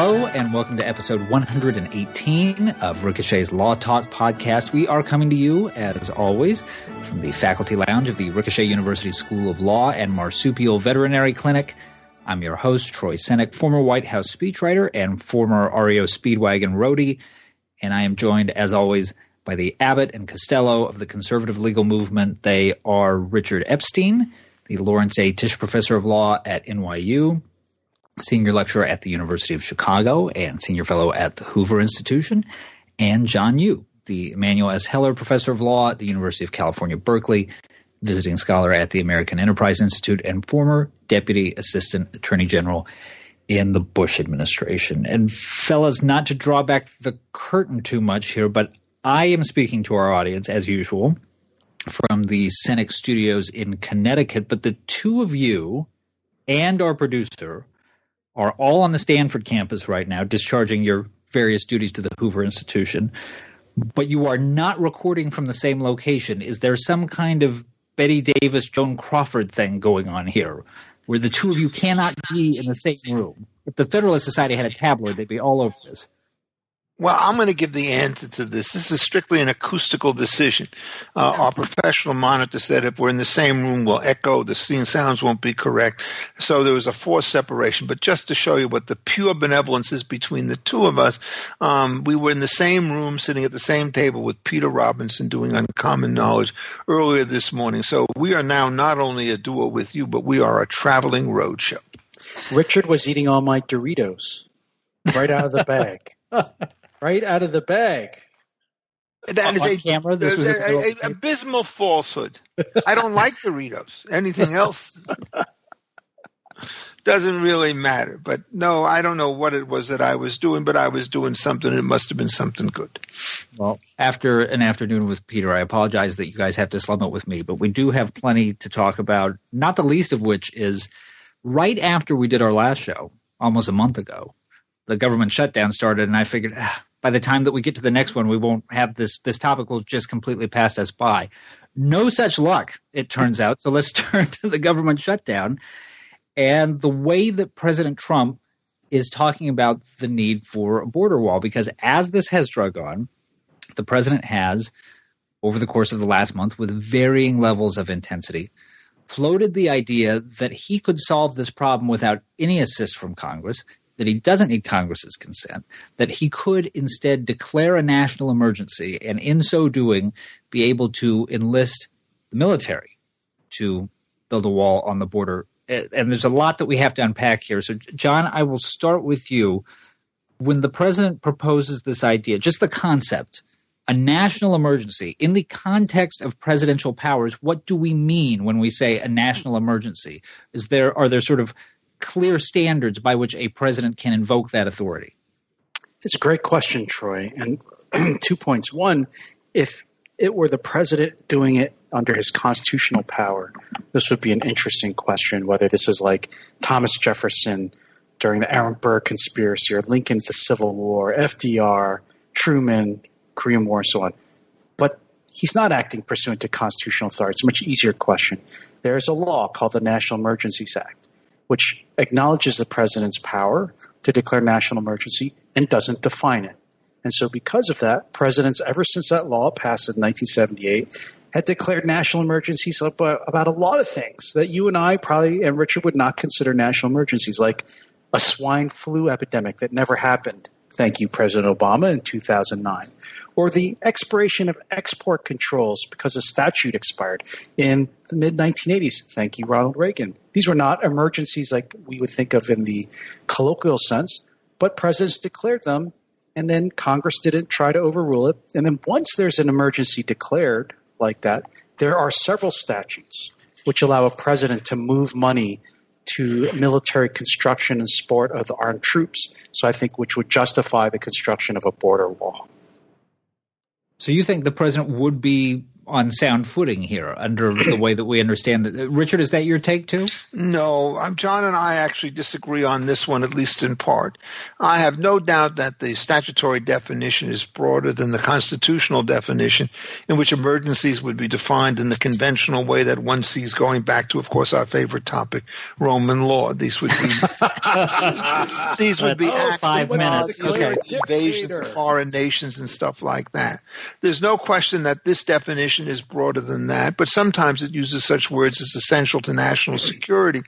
Hello, and welcome to episode 118 of Ricochet's Law Talk podcast. We are coming to you, as always, from the faculty lounge of the Ricochet University School of Law and Marsupial Veterinary Clinic. I'm your host, Troy Senik, former White House speechwriter and former REO Speedwagon roadie. And I am joined, as always, by the Abbott and Costello of the conservative legal movement. They are Richard Epstein, the Lawrence A. Tisch Professor of Law at NYU, senior lecturer at the University of Chicago, and senior fellow at the Hoover Institution, and John Yoo, the Emanuel S. Heller Professor of Law at the University of California, Berkeley, visiting scholar at the American Enterprise Institute, and former Deputy Assistant Attorney General in the Bush administration. And, fellas, not to draw back the curtain too much here, but I am speaking to our audience, as usual, from the Senik Studios in Connecticut. But the two of you and our producer are all on the Stanford campus right now, discharging your various duties to the Hoover Institution. But you are not recording from the same location. Is there some kind of Bette Davis, Joan Crawford thing going on here, where the two of you cannot be in the same room? If the Federalist Society had a tabloid, they'd be all over this. Well, I'm going to give the answer to this. This is strictly an acoustical decision. Uh, our professional monitor said if we're in the same room, we'll echo, the scene sounds won't be correct. So there was a forced separation. But just to show you what the pure benevolence is between the two of us, um, we were in the same room, sitting at the same table with Peter Robinson doing Uncommon Knowledge earlier this morning. So we are now not only a duo with you, but we are a traveling roadshow. Richard was eating all my Doritos right out of the bag. right out of the bag. That is a, camera. This was a, a, a abysmal falsehood. I don't like Doritos. Anything else doesn't really matter. But no, I don't know what it was that I was doing, but I was doing something. It must have been something good. Well, after an afternoon with Peter, I apologize that you guys have to slum it with me, but we do have plenty to talk about. Not the least of which is right after we did our last show, almost a month ago, the government shutdown started, and I figured. Ah, by the time that we get to the next one, we won't have this. This topic will just completely pass us by. No such luck, it turns out. So let's turn to the government shutdown and the way that President Trump is talking about the need for a border wall. Because as this has drug on, the president has, over the course of the last month, with varying levels of intensity, floated the idea that he could solve this problem without any assist from Congress that he doesn't need Congress's consent, that he could instead declare a national emergency and in so doing be able to enlist the military to build a wall on the border. And there's a lot that we have to unpack here. So, John, I will start with you. When the president proposes this idea, just the concept, a national emergency, in the context of presidential powers, what do we mean when we say a national emergency? Is there are there sort of clear standards by which a president can invoke that authority? It's a great question, Troy. And two points. One, if it were the president doing it under his constitutional power, this would be an interesting question whether this is like Thomas Jefferson during the Aaron Burr conspiracy or Lincoln the Civil War, FDR, Truman, Korean War, and so on. But he's not acting pursuant to constitutional authority. It's a much easier question. There is a law called the National Emergencies Act which acknowledges the president's power to declare national emergency and doesn't define it. And so, because of that, presidents, ever since that law passed in 1978, had declared national emergencies about, a lot of things that you and I probably and Richard would not consider national emergencies, like a swine flu epidemic that never happened Thank you, President Obama, in 2009. Or the expiration of export controls because a statute expired in the mid 1980s. Thank you, Ronald Reagan. These were not emergencies like we would think of in the colloquial sense, but presidents declared them, and then Congress didn't try to overrule it. And then once there's an emergency declared like that, there are several statutes which allow a president to move money to military construction and support of the armed troops. So I think which would justify the construction of a border wall. So you think the president would be on sound footing here under the way that we understand it. Uh, Richard, is that your take too? No, I'm, John and I actually disagree on this one, at least in part. I have no doubt that the statutory definition is broader than the constitutional definition, in which emergencies would be defined in the conventional way that one sees going back to, of course, our favorite topic, Roman law. These would be these would be oh, five minutes. Okay. invasions of foreign nations and stuff like that. There's no question that this definition is broader than that, but sometimes it uses such words as essential to national security.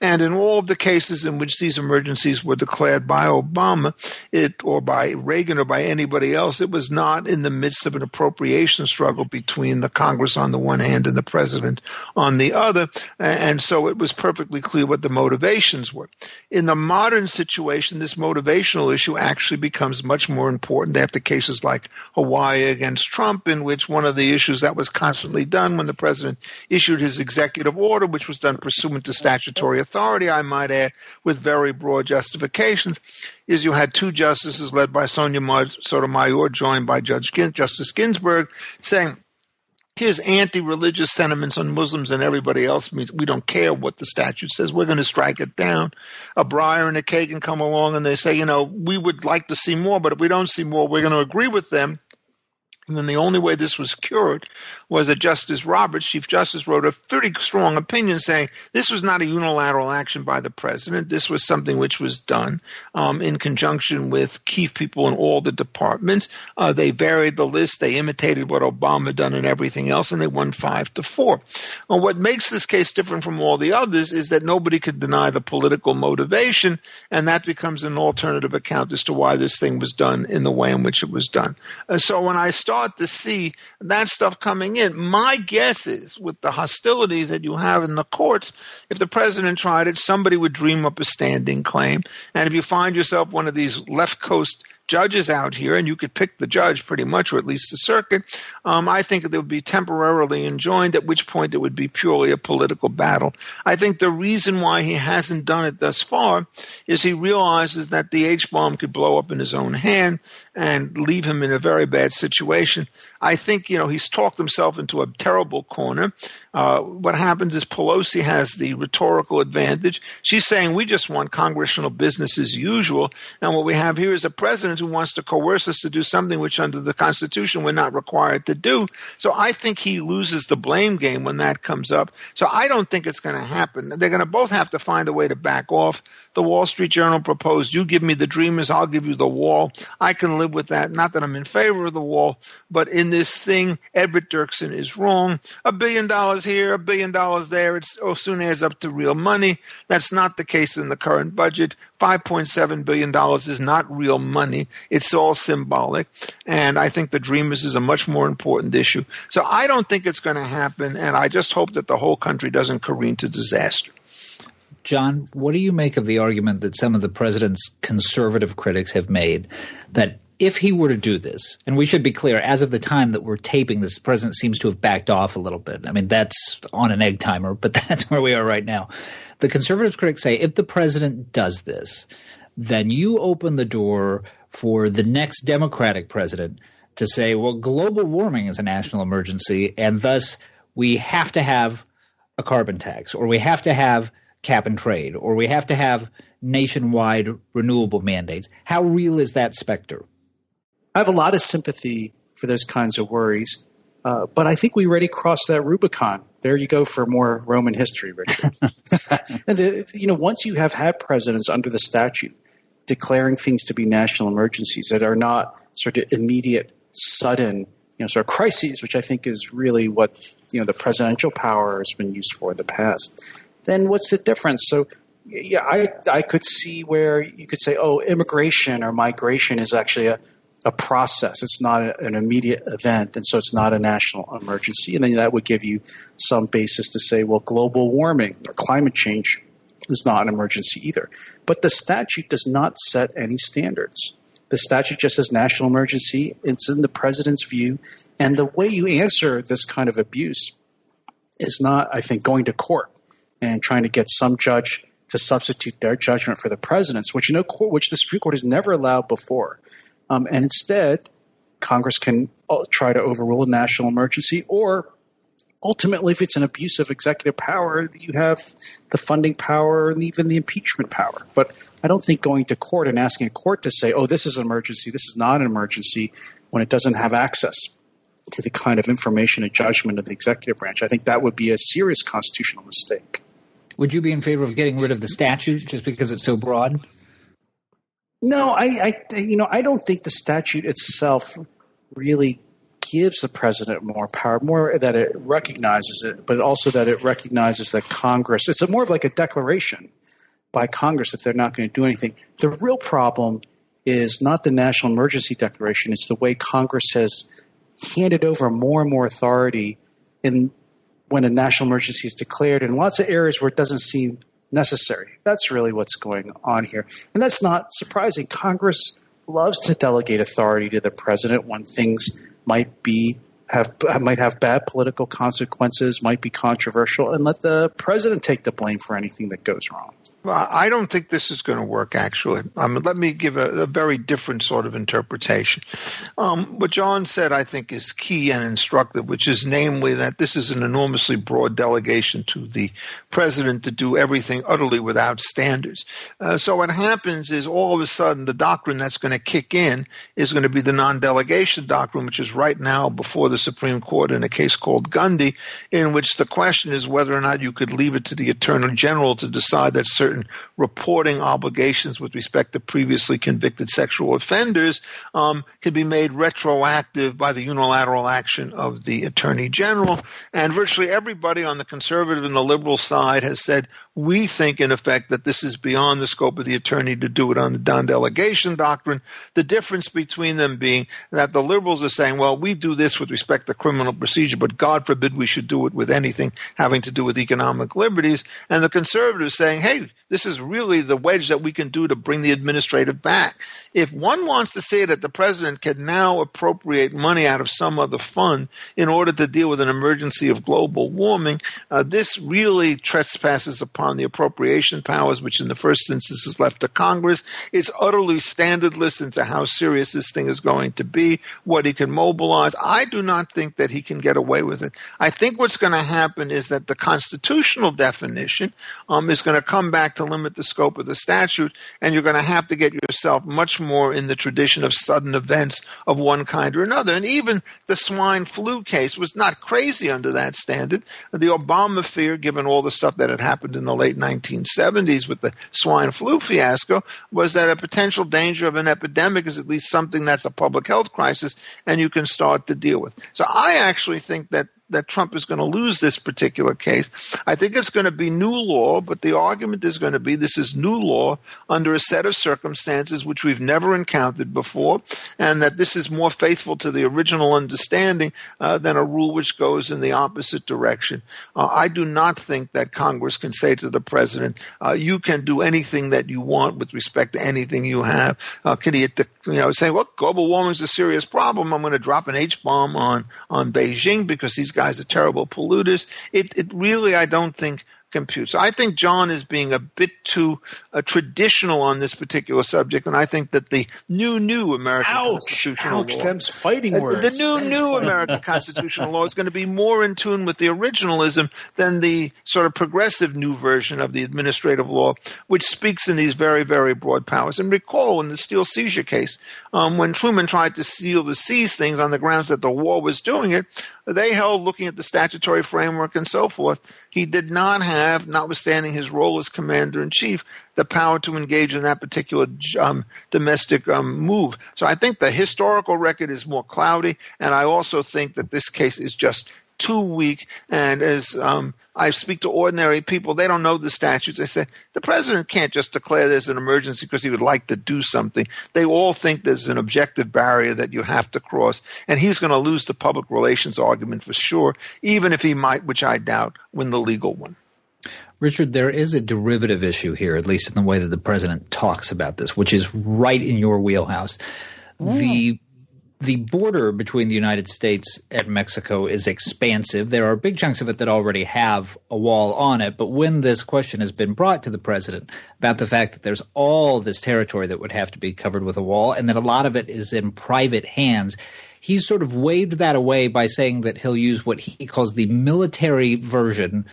And in all of the cases in which these emergencies were declared by Obama, it or by Reagan or by anybody else, it was not in the midst of an appropriation struggle between the Congress on the one hand and the president on the other. And so it was perfectly clear what the motivations were. In the modern situation, this motivational issue actually becomes much more important after cases like Hawaii against Trump, in which one of the issues that was constantly done when the president issued his executive order, which was done pursuant to statutory authority, I might add, with very broad justifications, is you had two justices led by Sonia Sotomayor, joined by Judge Justice Ginsburg, saying his anti-religious sentiments on Muslims and everybody else means we don't care what the statute says. We're going to strike it down. A Breyer and a Kagan come along and they say, you know, we would like to see more, but if we don't see more, we're going to agree with them and then the only way this was cured was that Justice Roberts, Chief Justice, wrote a pretty strong opinion saying this was not a unilateral action by the president. This was something which was done um, in conjunction with key people in all the departments. Uh, they varied the list. They imitated what Obama had done and everything else, and they won five to four. Well, what makes this case different from all the others is that nobody could deny the political motivation, and that becomes an alternative account as to why this thing was done in the way in which it was done. Uh, so when I start start to see that stuff coming in. My guess is with the hostilities that you have in the courts, if the president tried it, somebody would dream up a standing claim. And if you find yourself one of these left coast judges out here, and you could pick the judge pretty much, or at least the circuit, um, I think they would be temporarily enjoined, at which point it would be purely a political battle. I think the reason why he hasn't done it thus far is he realizes that the H bomb could blow up in his own hand and leave him in a very bad situation. I think, you know, he's talked himself into a terrible corner. Uh, what happens is Pelosi has the rhetorical advantage. She's saying we just want congressional business as usual. And what we have here is a president who wants to coerce us to do something which under the Constitution we're not required to do. So I think he loses the blame game when that comes up. So I don't think it's going to happen. They're going to both have to find a way to back off. The Wall Street Journal proposed you give me the dreamers, I'll give you the wall. I can live with that. Not that I'm in favor of the wall, but in this thing, Edward Dirksen is wrong. A billion dollars here, a billion dollars there. It oh, soon adds up to real money. That's not the case in the current budget. $5.7 billion is not real money. It's all symbolic. And I think the Dreamers is a much more important issue. So I don't think it's going to happen. And I just hope that the whole country doesn't careen to disaster. John, what do you make of the argument that some of the president's conservative critics have made that if he were to do this, and we should be clear, as of the time that we're taping this, the president seems to have backed off a little bit. I mean, that's on an egg timer, but that's where we are right now. The conservatives critics say if the president does this, then you open the door for the next Democratic president to say, well, global warming is a national emergency, and thus we have to have a carbon tax, or we have to have cap and trade, or we have to have nationwide renewable mandates. How real is that specter? I have a lot of sympathy for those kinds of worries, uh, but I think we already crossed that Rubicon. There you go for more Roman history, Richard. and the, you know, once you have had presidents under the statute declaring things to be national emergencies that are not sort of immediate, sudden, you know, sort of crises, which I think is really what you know the presidential power has been used for in the past. Then what's the difference? So yeah, I I could see where you could say, oh, immigration or migration is actually a a process. It's not a, an immediate event, and so it's not a national emergency. And then that would give you some basis to say, well, global warming or climate change is not an emergency either. But the statute does not set any standards. The statute just says national emergency. It's in the president's view. And the way you answer this kind of abuse is not, I think, going to court and trying to get some judge to substitute their judgment for the president's, which know, which the Supreme Court has never allowed before. Um, and instead, Congress can uh, try to overrule a national emergency, or ultimately, if it's an abuse of executive power, you have the funding power and even the impeachment power. But I don't think going to court and asking a court to say, oh, this is an emergency, this is not an emergency, when it doesn't have access to the kind of information and judgment of the executive branch, I think that would be a serious constitutional mistake. Would you be in favor of getting rid of the statute just because it's so broad? No, I, I you know, I don't think the statute itself really gives the president more power, more that it recognizes it, but also that it recognizes that Congress, it's more of like a declaration by Congress that they're not going to do anything. The real problem is not the national emergency declaration, it's the way Congress has handed over more and more authority in when a national emergency is declared in lots of areas where it doesn't seem necessary. That's really what's going on here. And that's not surprising. Congress loves to delegate authority to the president when things might be have might have bad political consequences, might be controversial, and let the president take the blame for anything that goes wrong. I don't think this is going to work, actually. Let me give a, a, very different sort of interpretation. Um, what John said, I think, is key and instructive, which is namely that this is an enormously broad delegation to the president to do everything utterly without standards. Uh, so what happens is all of a sudden the doctrine that's going to kick in is going to be the non delegation doctrine, which is right now before the Supreme Court in a case called Gundy, in which the question is whether or not you could leave it to the Attorney General to decide that certain certain reporting obligations with respect to previously convicted sexual offenders um, can be made retroactive by the unilateral action of the Attorney General. And virtually everybody on the conservative and the liberal side has said, we think, in effect, that this is beyond the scope of the attorney to do it on the non delegation doctrine. The difference between them being that the liberals are saying, well, we do this with respect to criminal procedure, but God forbid we should do it with anything having to do with economic liberties. And the conservatives saying, hey, this is really the wedge that we can do to bring the administrative back. If one wants to say that the president can now appropriate money out of some other fund in order to deal with an emergency of global warming, uh, this really trespasses upon the appropriation powers, which in the first instance is left to Congress. It's utterly standardless into how serious this thing is going to be, what he can mobilize. I do not think that he can get away with it. I think what's going to happen is that the constitutional definition um, is going to come back to limit the scope of the statute, and you're going to have to get yourself much more in the tradition of sudden events of one kind or another. And even the swine flu case was not crazy under that standard. The Obama fear, given all the stuff that had happened in the late 1970s with the swine flu fiasco, was that a potential danger of an epidemic is at least something that's a public health crisis and you can start to deal with. So I actually think that that Trump is going to lose this particular case. I think it's going to be new law, but the argument is going to be this is new law under a set of circumstances which we've never encountered before, and that this is more faithful to the original understanding uh, than a rule which goes in the opposite direction. Uh, I do not think that Congress can say to the president, uh, "You can do anything that you want with respect to anything you have." Uh, can he, you know, say, "Look, global warming is a serious problem. I'm going to drop an H bomb on on Beijing because he's guys a terrible polluter. It, it really, I don't think, compute. So I think John is being a bit too uh, traditional on this particular subject, and I think that the new, new American ouch, constitutional ouch, law, them's fighting words. the new, new American constitutional law is going to be more in tune with the originalism than the sort of progressive new version of the administrative law, which speaks in these very, very broad powers. And recall in the steel seizure case, um, when Truman tried to seal the seize things on the grounds that the war was doing it, they held, looking at the statutory framework and so forth, he did not have, notwithstanding his role as commander in chief, the power to engage in that particular um, domestic um, move. So I think the historical record is more cloudy, and I also think that this case is just too weak. And as um, I speak to ordinary people, they don't know the statutes. They say the president can't just declare there's an emergency because he would like to do something. They all think there's an objective barrier that you have to cross, and he's going to lose the public relations argument for sure, even if he might, which I doubt, win the legal one. Richard, there is a derivative issue here, at least in the way that the president talks about this, which is right in your wheelhouse. Mm. The the border between the United States and Mexico is expansive. There are big chunks of it that already have a wall on it. But when this question has been brought to the president about the fact that there's all this territory that would have to be covered with a wall and that a lot of it is in private hands, he's sort of waved that away by saying that he'll use what he calls the military version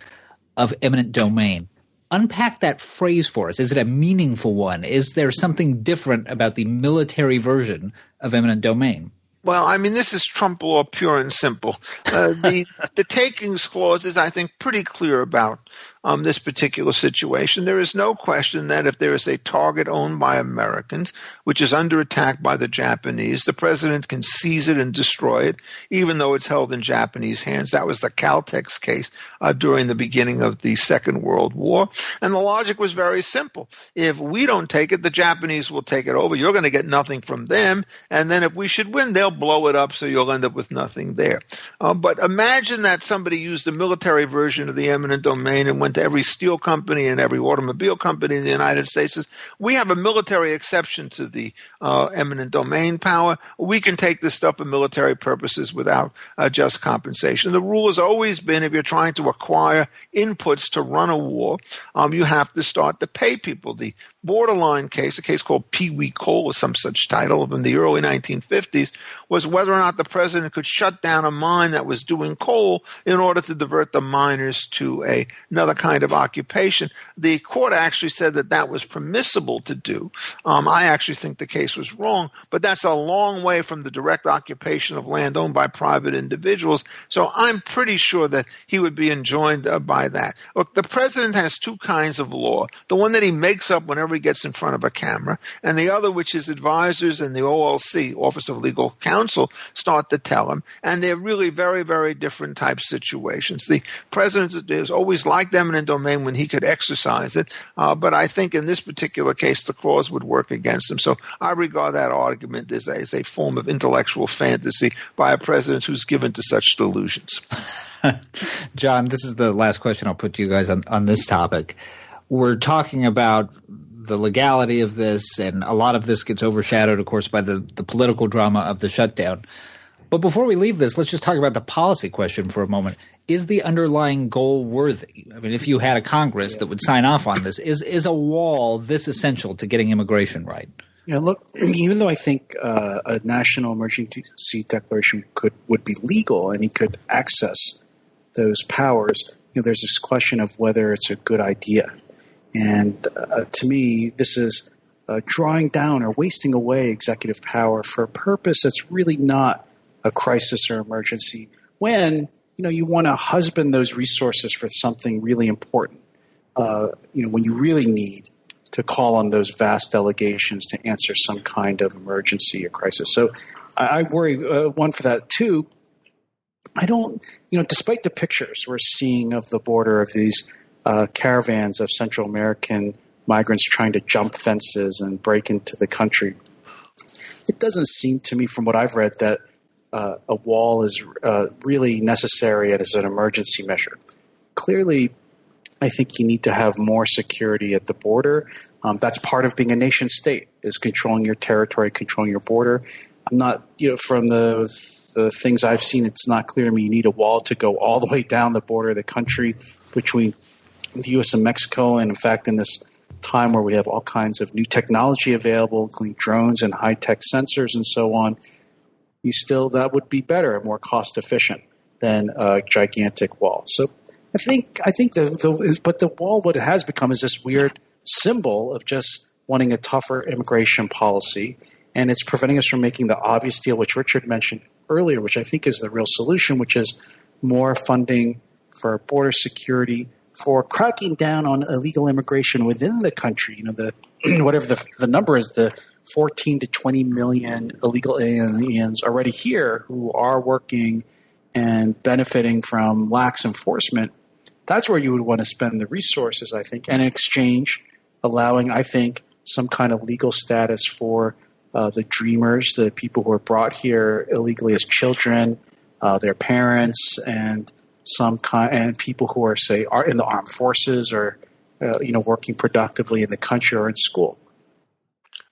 of eminent domain. Unpack that phrase for us. Is it a meaningful one? Is there something different about the military version of eminent domain? Well, I mean, this is Trump law, pure and simple. Uh, the the takings clause is, I think, pretty clear about um, this particular situation. There is no question that if there is a target owned by Americans, which is under attack by the Japanese, the president can seize it and destroy it, even though it's held in Japanese hands. That was the Caltex case uh, during the beginning of the Second World War. And the logic was very simple. If we don't take it, the Japanese will take it over. You're going to get nothing from them. And then if we should win, they'll blow it up, so you'll end up with nothing there. Uh, but imagine that somebody used the military version of the eminent domain and went to every steel company and every automobile company in the United States is we have a military exception to the uh, eminent domain power. We can take this stuff for military purposes without uh, just compensation. The rule has always been if you're trying to acquire inputs to run a war, um, you have to start to pay people. The borderline case, a case called Pewee Coal or some such title in the early 1950s, was whether or not the president could shut down a mine that was doing coal in order to divert the miners to a, another kind of occupation. The court actually said that that was permissible to do. Um, I actually think the case was wrong, but that's a long way from the direct occupation of land owned by private individuals. So I'm pretty sure that he would be enjoined uh, by that. Look, the president has two kinds of law. The one that he makes up whenever he gets in front of a camera, and the other which his advisors and the OLC, Office of Legal Counsel, start to tell him. And they're really very, very different type situations. The president is always like eminent domain when he could exercise it, uh, but I think in this particular case, the clause would work against him. So I regard that argument as a, as a form of intellectual fantasy by a president who's given to such delusions. John, this is the last question I'll put to you guys on, on this topic. We're talking about the legality of this, and a lot of this gets overshadowed, of course, by the, the political drama of the shutdown. But before we leave this, let's just talk about the policy question for a moment. Is the underlying goal worthy? I mean, if you had a Congress that would sign off on this, is is a wall this essential to getting immigration right? Know, look, even though I think uh, a national emergency declaration could would be legal and he could access those powers, you know, there's this question of whether it's a good idea. And uh, to me, this is uh, drawing down or wasting away executive power for a purpose that's really not a crisis or emergency. When you know you want to husband those resources for something really important. Uh, you know when you really need to call on those vast delegations to answer some kind of emergency or crisis. So I, I worry uh, one for that too. I don't, you know, despite the pictures we're seeing of the border of these uh, caravans of Central American migrants trying to jump fences and break into the country. It doesn't seem to me, from what I've read, that uh, a wall is uh, really necessary as an emergency measure. Clearly, I think you need to have more security at the border. Um, that's part of being a nation state is controlling your territory, controlling your border. I'm not, you know, from the the things I've seen, it's not clear to me you need a wall to go all the way down the border of the country between the U.S. and Mexico. And in fact, in this time where we have all kinds of new technology available, including drones and high tech sensors and so on, you still that would be better and more cost efficient than a gigantic wall. So I think I think the, the but the wall what it has become is this weird symbol of just wanting a tougher immigration policy, and it's preventing us from making the obvious deal, which Richard mentioned earlier, which I think is the real solution, which is more funding for border security, for cracking down on illegal immigration within the country. You know, the whatever the, the number is, the 14 to 20 million illegal aliens already here who are working and benefiting from lax enforcement. That's where you would want to spend the resources, I think, and in exchange, allowing, I think, some kind of legal status for uh, the dreamers, the people who are brought here illegally as children, uh, their parents, and some kind, and people who are say are in the armed forces or uh, you know working productively in the country or in school.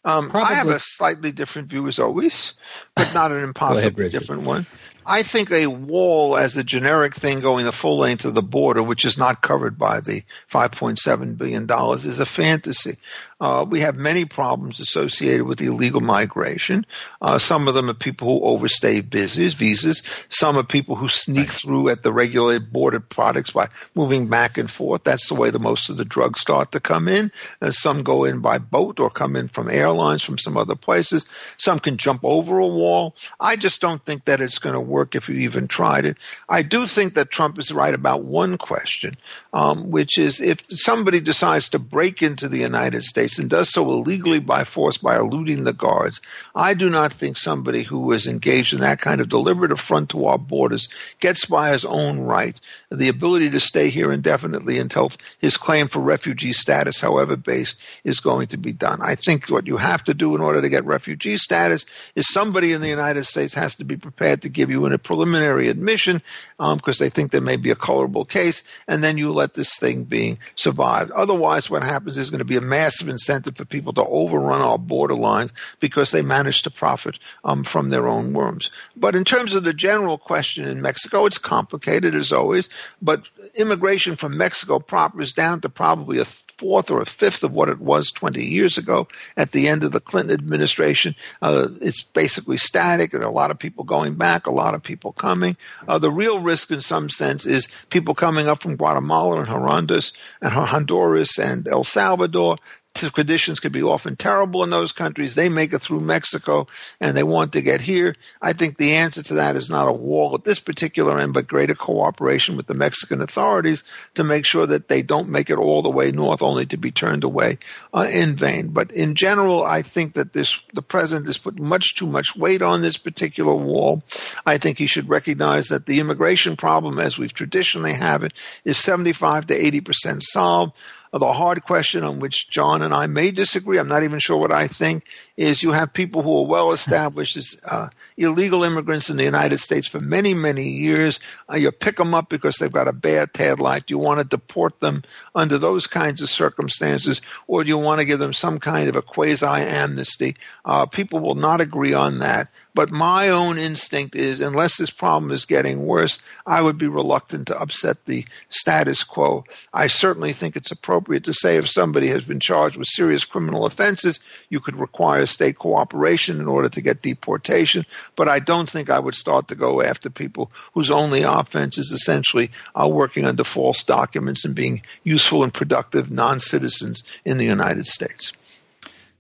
Um, I have a slightly different view as always, but not an impossibly ahead, different one. I think a wall as a generic thing going the full length of the border, which is not covered by the $5.7 billion, is a fantasy. Uh, we have many problems associated with illegal migration. Uh, some of them are people who overstay visas, visas. Some are people who sneak right. through at the regulated border products by moving back and forth. That's the way the most of the drugs start to come in. And some go in by boat or come in from airlines from some other places. Some can jump over a wall. I just don't think that it's going to work if you even tried it. I do think that Trump is right about one question, um, which is if somebody decides to break into the United States And does so illegally by force by eluding the guards. I do not think somebody who is engaged in that kind of deliberate affront to our borders gets by his own right the ability to stay here indefinitely until his claim for refugee status, however based, is going to be done. I think what you have to do in order to get refugee status is somebody in the United States has to be prepared to give you a preliminary admission because um, they think there may be a colorable case, and then you let this thing being survived. Otherwise, what happens is going to be a massive incentive for people to overrun our borderlines because they manage to profit um, from their own worms. But in terms of the general question in Mexico, it's complicated as always. But immigration from Mexico proper is down to probably a fourth or a fifth of what it was 20 years ago at the end of the Clinton administration. Uh, it's basically static. There are a lot of people going back, a lot of people coming. Uh, the real risk, in some sense, is people coming up from Guatemala and Honduras and Honduras and El Salvador conditions could be often terrible in those countries. They make it through Mexico and they want to get here. I think the answer to that is not a wall at this particular end, but greater cooperation with the Mexican authorities to make sure that they don't make it all the way north only to be turned away uh, in vain. But in general, I think that this the president has put much too much weight on this particular wall. I think he should recognize that the immigration problem, as we've traditionally have it, is 75 to 80 percent solved the hard question on which John and I may disagree, I'm not even sure what I think, is you have people who are well established as uh, illegal immigrants in the United States for many, many years. Uh, you pick them up because they've got a bad tad life. Do you want to deport them under those kinds of circumstances, or do you want to give them some kind of a quasi amnesty? Uh, people will not agree on that. But my own instinct is, unless this problem is getting worse, I would be reluctant to upset the status quo. I certainly think it's appropriate to say if somebody has been charged with serious criminal offenses, you could require state cooperation in order to get deportation. But I don't think I would start to go after people whose only offense is essentially uh, working under false documents and being useful and productive non citizens in the United States.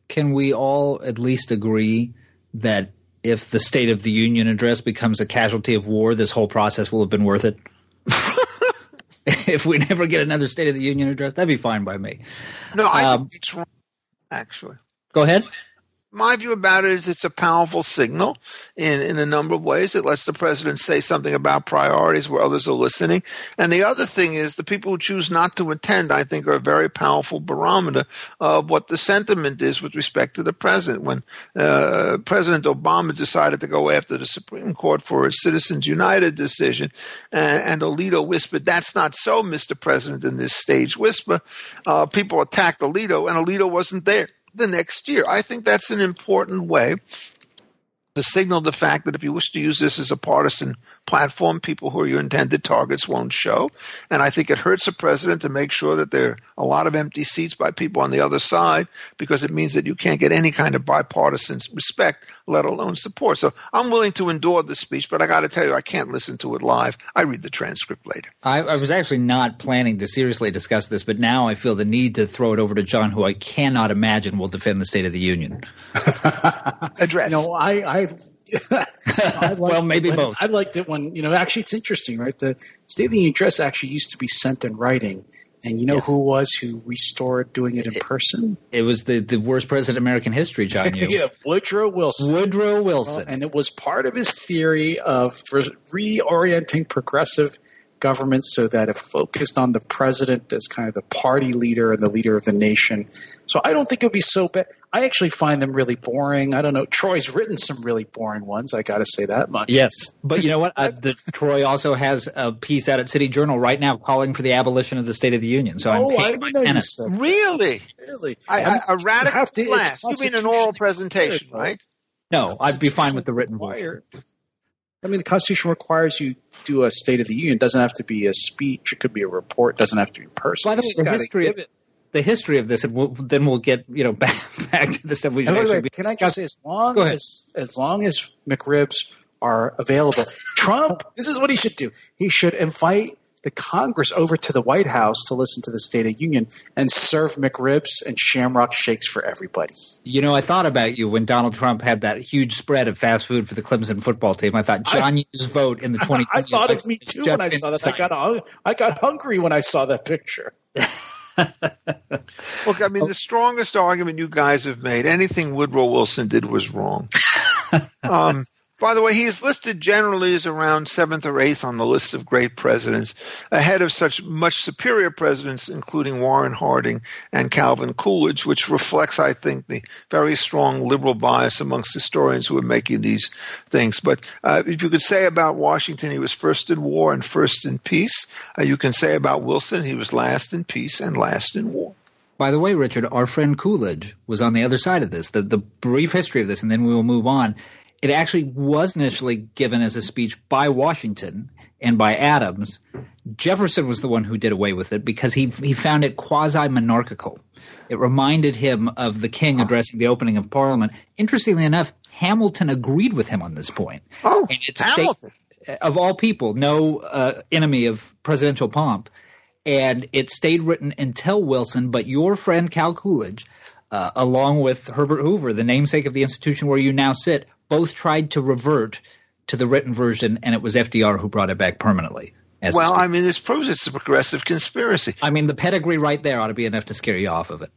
Can we all at least agree that if the State of the Union address becomes a casualty of war, this whole process will have been worth it. if we never get another State of the Union address, that'd be fine by me. No, I um, think it's wrong, actually. Go ahead my view about it is it's a powerful signal in, in a number of ways. It lets the president say something about priorities where others are listening. And the other thing is the people who choose not to attend, I think, are a very powerful barometer of what the sentiment is with respect to the president. When uh, President Obama decided to go after the Supreme Court for a Citizens United decision, and, and Alito whispered, That's not so, Mr. President, in this stage whisper, uh, people attacked Alito, and Alito wasn't there the next year. I think that's an important way to signal the fact that if you wish to use this as a partisan platform, people who are your intended targets won't show. And I think it hurts the president to make sure that there are a lot of empty seats by people on the other side because it means that you can't get any kind of bipartisan respect, let alone support. So I'm willing to endure the speech, but I got to tell you, I can't listen to it live. I read the transcript later. I, I was actually not planning to seriously discuss this, but now I feel the need to throw it over to John, who I cannot imagine will defend the State of the Union. Address. No, I, I Well, maybe both. I liked it when you know. Actually, it's interesting, right? The State of the Union address actually used to be sent in writing, and you know yes. who was who restored doing it in it, person? It was the, the worst president in American history, John. yeah, Woodrow Wilson. Woodrow Wilson, and it was part of his theory of reorienting progressive government so that it focused on the president as kind of the party leader and the leader of the nation. So I don't think it would be so bad. I actually find them really boring. I don't know. Troy's written some really boring ones. I got to say that much. Yes, but you know what? Uh, the, Troy also has a piece out at City Journal right now calling for the abolition of the State of the Union. So I'm oh, I didn't know you said Really? Really? I, I, a radical to, class. You mean an oral presentation, right? No, I'd be fine with the written version. I mean, the Constitution requires you do a State of the Union. It doesn't have to be a speech. It could be a report. It doesn't have to be personal. By the way, the history of it. The history of this, and we'll, then we'll get you know back back to the stuff we should And wait, actually be can I just say, as long as as long as McRibs are available, Trump. This is what he should do. He should invite the Congress over to the White House to listen to the State of Union and serve McRibs and Shamrock shakes for everybody. You know, I thought about you when Donald Trump had that huge spread of fast food for the Clemson football team. I thought John Yoo's vote in the 2020 I thought of me too when I saw that. I got hung- I got hungry when I saw that picture. Look, I mean, the strongest argument you guys have made, anything Woodrow Wilson did was wrong. um, by the way, he is listed generally as around seventh or eighth on the list of great presidents, ahead of such much superior presidents, including Warren Harding and Calvin Coolidge, which reflects, I think, the very strong liberal bias amongst historians who are making these things. But uh, if you could say about Washington, he was first in war and first in peace. Uh, you can say about Wilson, he was last in peace and last in war. By the way, Richard, our friend Coolidge was on the other side of this. The the brief history of this, and then we will move on. It actually was initially given as a speech by Washington and by Adams. Jefferson was the one who did away with it because he he found it quasi monarchical. It reminded him of the king addressing the opening of Parliament. Interestingly enough, Hamilton agreed with him on this point. Oh, And it's Hamilton. of all people, no uh, enemy of presidential pomp. And it stayed written until Wilson, but your friend Cal Coolidge, uh, along with Herbert Hoover, the namesake of the institution where you now sit, both tried to revert to the written version, and it was FDR who brought it back permanently. Well. I mean, this proves it's a progressive conspiracy. I mean, the pedigree right there ought to be enough to scare you off of it.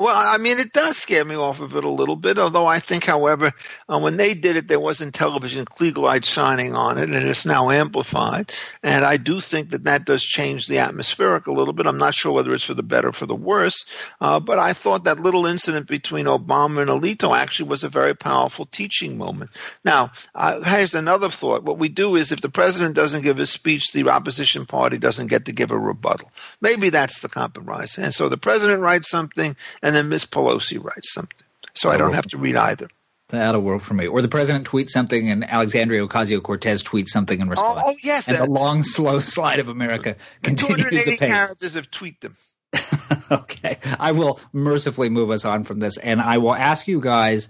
Well, I mean, it does scare me off of it a little bit. Although I think, however, uh, when they did it, there wasn't television Klieg shining on it, and it's now amplified. And I do think that that does change the atmospheric a little bit. I'm not sure whether it's for the better or for the worse, uh, but I thought that little incident between Obama and Alito actually was a very powerful teaching moment. Now, uh, here's another thought. What we do is, if the president doesn't give his speech, the opposition party doesn't get to give a rebuttal. Maybe that's the compromise. And so the president writes something, and then Miss Pelosi writes something. So I don't have to read either. That'll work for me. Or the president tweets something, and Alexandria Ocasio Cortez tweets something in response. Oh, oh, yes, And that- the long, slow slide of America continues 280 apace. characters have tweet them. okay. I will mercifully move us on from this, and I will ask you guys,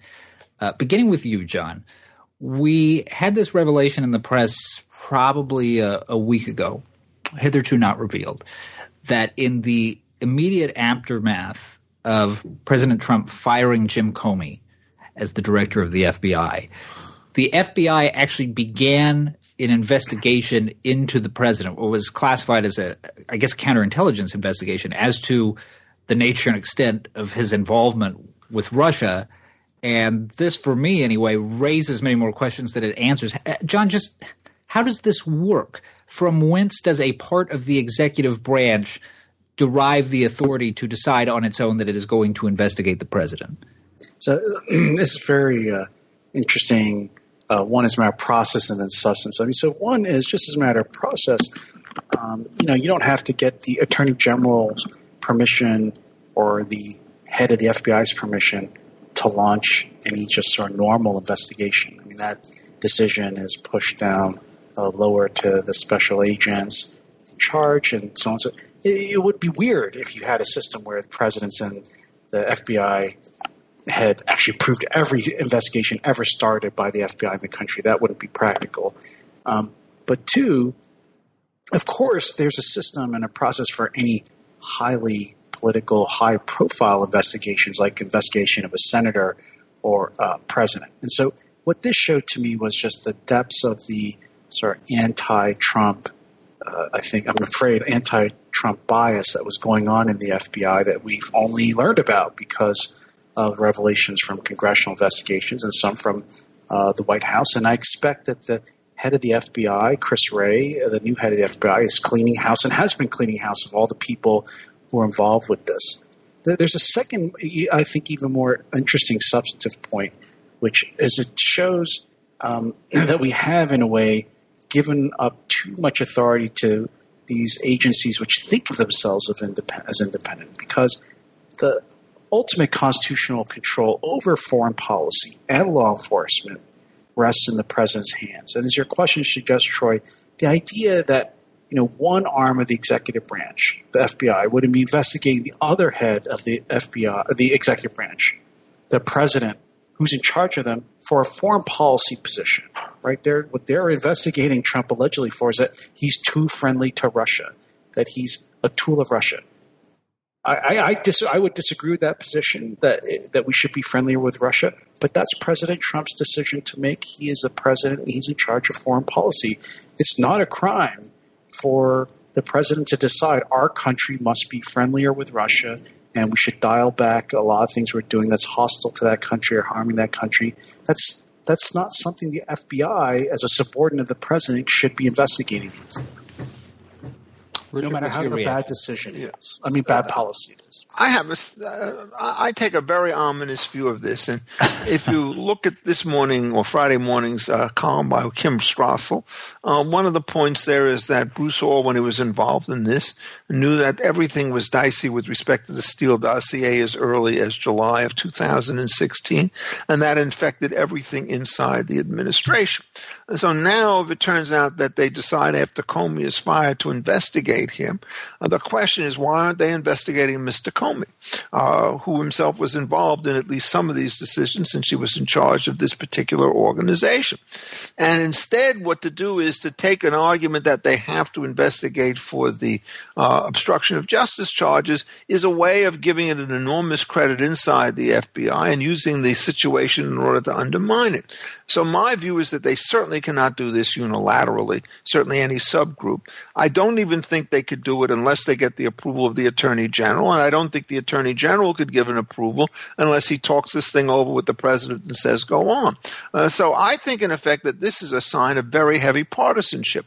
uh, beginning with you, John. We had this revelation in the press probably a, a week ago, hitherto not revealed, that in the immediate aftermath of President Trump firing Jim Comey as the director of the FBI, the FBI actually began an investigation into the president, what was classified as a, I guess, counterintelligence investigation as to the nature and extent of his involvement with Russia. And this, for me anyway, raises many more questions than it answers. Uh, John, just how does this work? From whence does a part of the executive branch derive the authority to decide on its own that it is going to investigate the president? So is very uh, interesting. Uh, one is matter of process and then substance. I mean, so one is just as a matter of process. Um, you know, you don't have to get the attorney general's permission or the head of the FBI's permission to launch any just sort of normal investigation. I mean, that decision is pushed down uh, lower to the special agents in charge and so on. So it, would be weird if you had a system where the presidents and the FBI had actually approved every investigation ever started by the FBI in the country. That wouldn't be practical. Um, but two, of course, there's a system and a process for any highly political, high profile investigations, like investigation of a senator or uh, president. And so, what this showed to me was just the depths of the sort of anti Trump, uh, I think, I'm afraid, anti Trump bias that was going on in the FBI that we've only learned about because of revelations from congressional investigations and some from uh, the White House. And I expect that the head of the FBI, Chris Wray, uh, the new head of the FBI, is cleaning house and has been cleaning house of all the people who are involved with this. There's a second, I think, even more interesting substantive point, which is it shows um, that we have, in a way, given up too much authority to these agencies which think of themselves as independent because the ultimate constitutional control over foreign policy and law enforcement rests in the president's hands. And as your question suggests, Troy, the idea that you know one arm of the executive branch, the FBI, would be investigating the other head of the FBI, the executive branch, the president, who's in charge of them for a foreign policy position. Right? They're what they're investigating Trump allegedly for is that he's too friendly to Russia, that he's a tool of Russia. I, I, dis- I, would disagree with that position that that we should be friendlier with Russia, but that's President Trump's decision to make. He is the president; he's in charge of foreign policy. It's not a crime for the president to decide our country must be friendlier with Russia, and we should dial back a lot of things we're doing that's hostile to that country or harming that country. That's that's not something the FBI, as a subordinate of the president, should be investigating. Richard, no matter how bad decision it is. I mean, bad uh, policy it is. I have a, uh, I take a very ominous view of this, and if you look at this morning or Friday morning's uh, column by Kim Strassel, uh, one of the points there is that Bruce Ohr, when he was involved in this, knew that everything was dicey with respect to the Steele dossier as early as July of 2016, and that infected everything inside the administration. So now, if it turns out that they decide after Comey is fired to investigate him, uh, the question is why aren't they investigating Mr. Comey, uh, who himself was involved in at least some of these decisions since he was in charge of this particular organization? And instead, what to do is to take an argument that they have to investigate for the uh, obstruction of justice charges is a way of giving it an enormous credit inside the FBI and using the situation in order to undermine it. So my view is that they certainly cannot do this unilaterally, certainly any subgroup. I don't even think they could do it unless they get the approval of the Attorney General, and I don't think the Attorney General could give an approval unless he talks this thing over with the President and says, go on. Uh, so I think, in effect, that this is a sign of very heavy partisanship.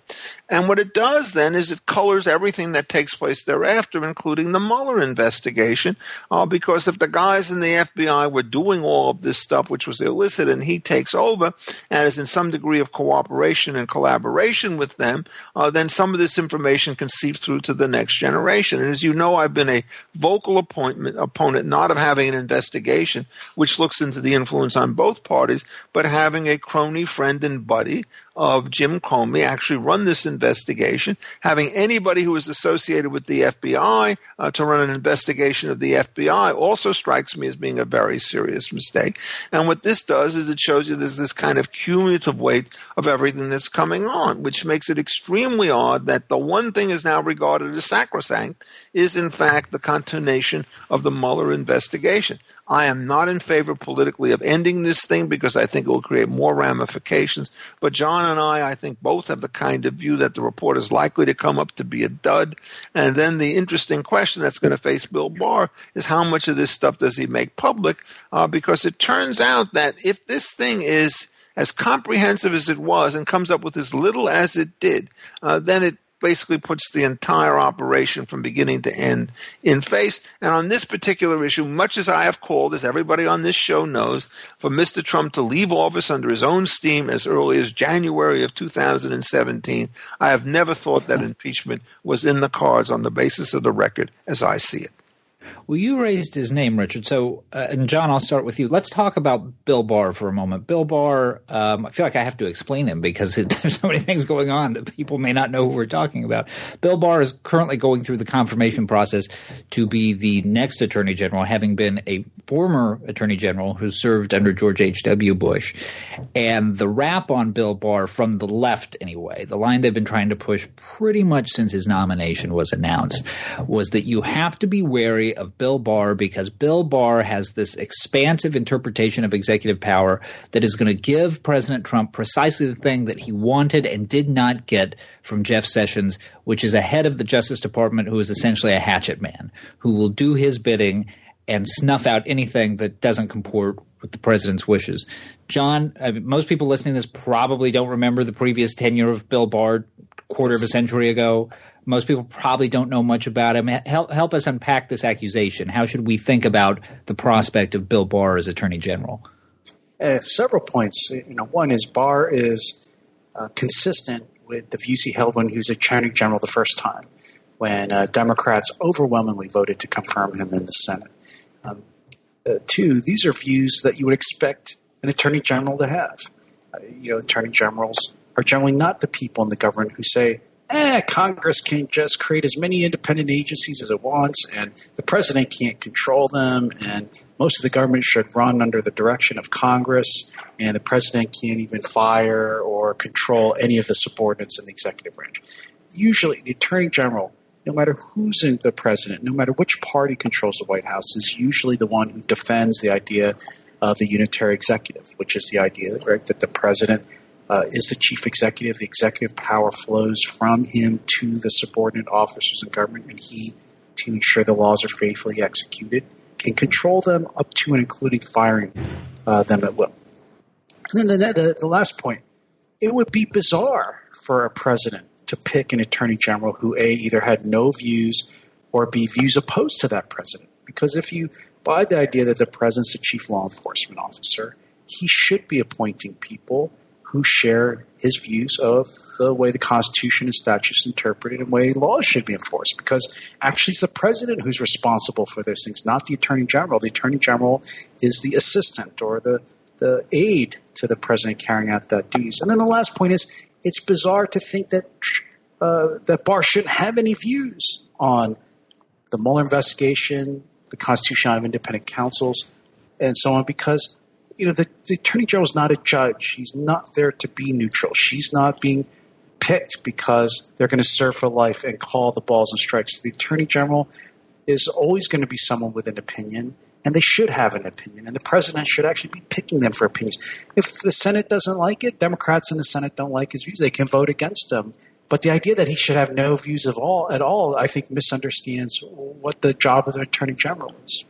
And what it does then is it colors everything that takes place thereafter, including the Mueller investigation, uh, because if the guys in the FBI were doing all of this stuff, which was illicit, and he takes over, and is in some degree of cooperation and collaboration with them, uh, then some of this information can seep through to the next generation. And as you know, I've been a vocal opponent not of having an investigation which looks into the influence on both parties, but having a crony, friend, and buddy of Jim Comey actually run this investigation. Having anybody who is associated with the FBI uh, to run an investigation of the FBI also strikes me as being a very serious mistake. And what this does is it shows you there's this kind of cumulative weight of everything that's coming on, which makes it extremely odd that the one thing is now regarded as sacrosanct is in fact the continuation of the Mueller investigation. I am not in favor politically of ending this thing because I think it will create more ramifications. But John and I, I think both have the kind of view that the report is likely to come up to be a dud. And then the interesting question that's going to face Bill Barr is how much of this stuff does he make public? Uh, because it turns out that if this thing is as comprehensive as it was and comes up with as little as it did, uh, then it basically puts the entire operation from beginning to end in face. And on this particular issue, much as I have called, as everybody on this show knows, for Mr. Trump to leave office under his own steam as early as January of 2017, I have never thought that impeachment was in the cards on the basis of the record as I see it. Well, you raised his name, Richard. So, uh, and John, I'll start with you. Let's talk about Bill Barr for a moment. Bill Barr, um, I feel like I have to explain him because it, there's so many things going on that people may not know who we're talking about. Bill Barr is currently going through the confirmation process to be the next Attorney General, having been a former Attorney General who served under George H.W. Bush. And the rap on Bill Barr, from the left anyway, the line they've been trying to push pretty much since his nomination was announced, was that you have to be wary of Bill Barr because Bill Barr has this expansive interpretation of executive power that is going to give President Trump precisely the thing that he wanted and did not get from Jeff Sessions, which is a head of the Justice Department who is essentially a hatchet man, who will do his bidding and snuff out anything that doesn't comport with the president's wishes. John, I mean, most people listening to this probably don't remember the previous tenure of Bill Barr, quarter of a century ago. Most people probably don't know much about him. Help, help us unpack this accusation. How should we think about the prospect of Bill Barr as Attorney General? Uh, several points. You know, one is Barr is uh, consistent with the views he held when he was Attorney General the first time, when uh, Democrats overwhelmingly voted to confirm him in the Senate. Um, uh, two, these are views that you would expect an Attorney General to have. uh, you know, attorney generals are generally not the people in the government who say, eh, Congress can just create as many independent agencies as it wants, and the president can't control them, and most of the government should run under the direction of Congress, and the president can't even fire or control any of the subordinates in the executive branch. Usually, the attorney general, no matter who's in the president, no matter which party controls the White House, is usually the one who defends the idea of the unitary executive, which is the idea right, that the president uh, is the chief executive. The executive power flows from him to the subordinate officers in government, and he, to ensure the laws are faithfully executed, can control them up to and including firing uh, them at will. And then the, the, the last point it would be bizarre for a president to pick an attorney general who, A, either had no views or B, views opposed to that president. Because if you buy the idea that the president's the chief law enforcement officer, he should be appointing people who share his views of the way the Constitution and statutes interpreted and way laws should be enforced. Because actually, it's the president who's responsible for those things, not the attorney general. The attorney general is the assistant or the the aide to the president carrying out that duties. And then the last point is, it's bizarre to think that uh, that Barr shouldn't have any views on the Mueller investigation, the constitution of independent counsels, and so on, because you know, the, the attorney general is not a judge. He's not there to be neutral. She's not being picked because they're going to serve for life and call the balls and strikes. The attorney general is always going to be someone with an opinion, and they should have an opinion. And the president should actually be picking them for opinions. If the Senate doesn't like it, Democrats in the Senate don't like his views, they can vote against them. But the idea that he should have no views of all at all, I think, misunderstands what the job of the attorney general is.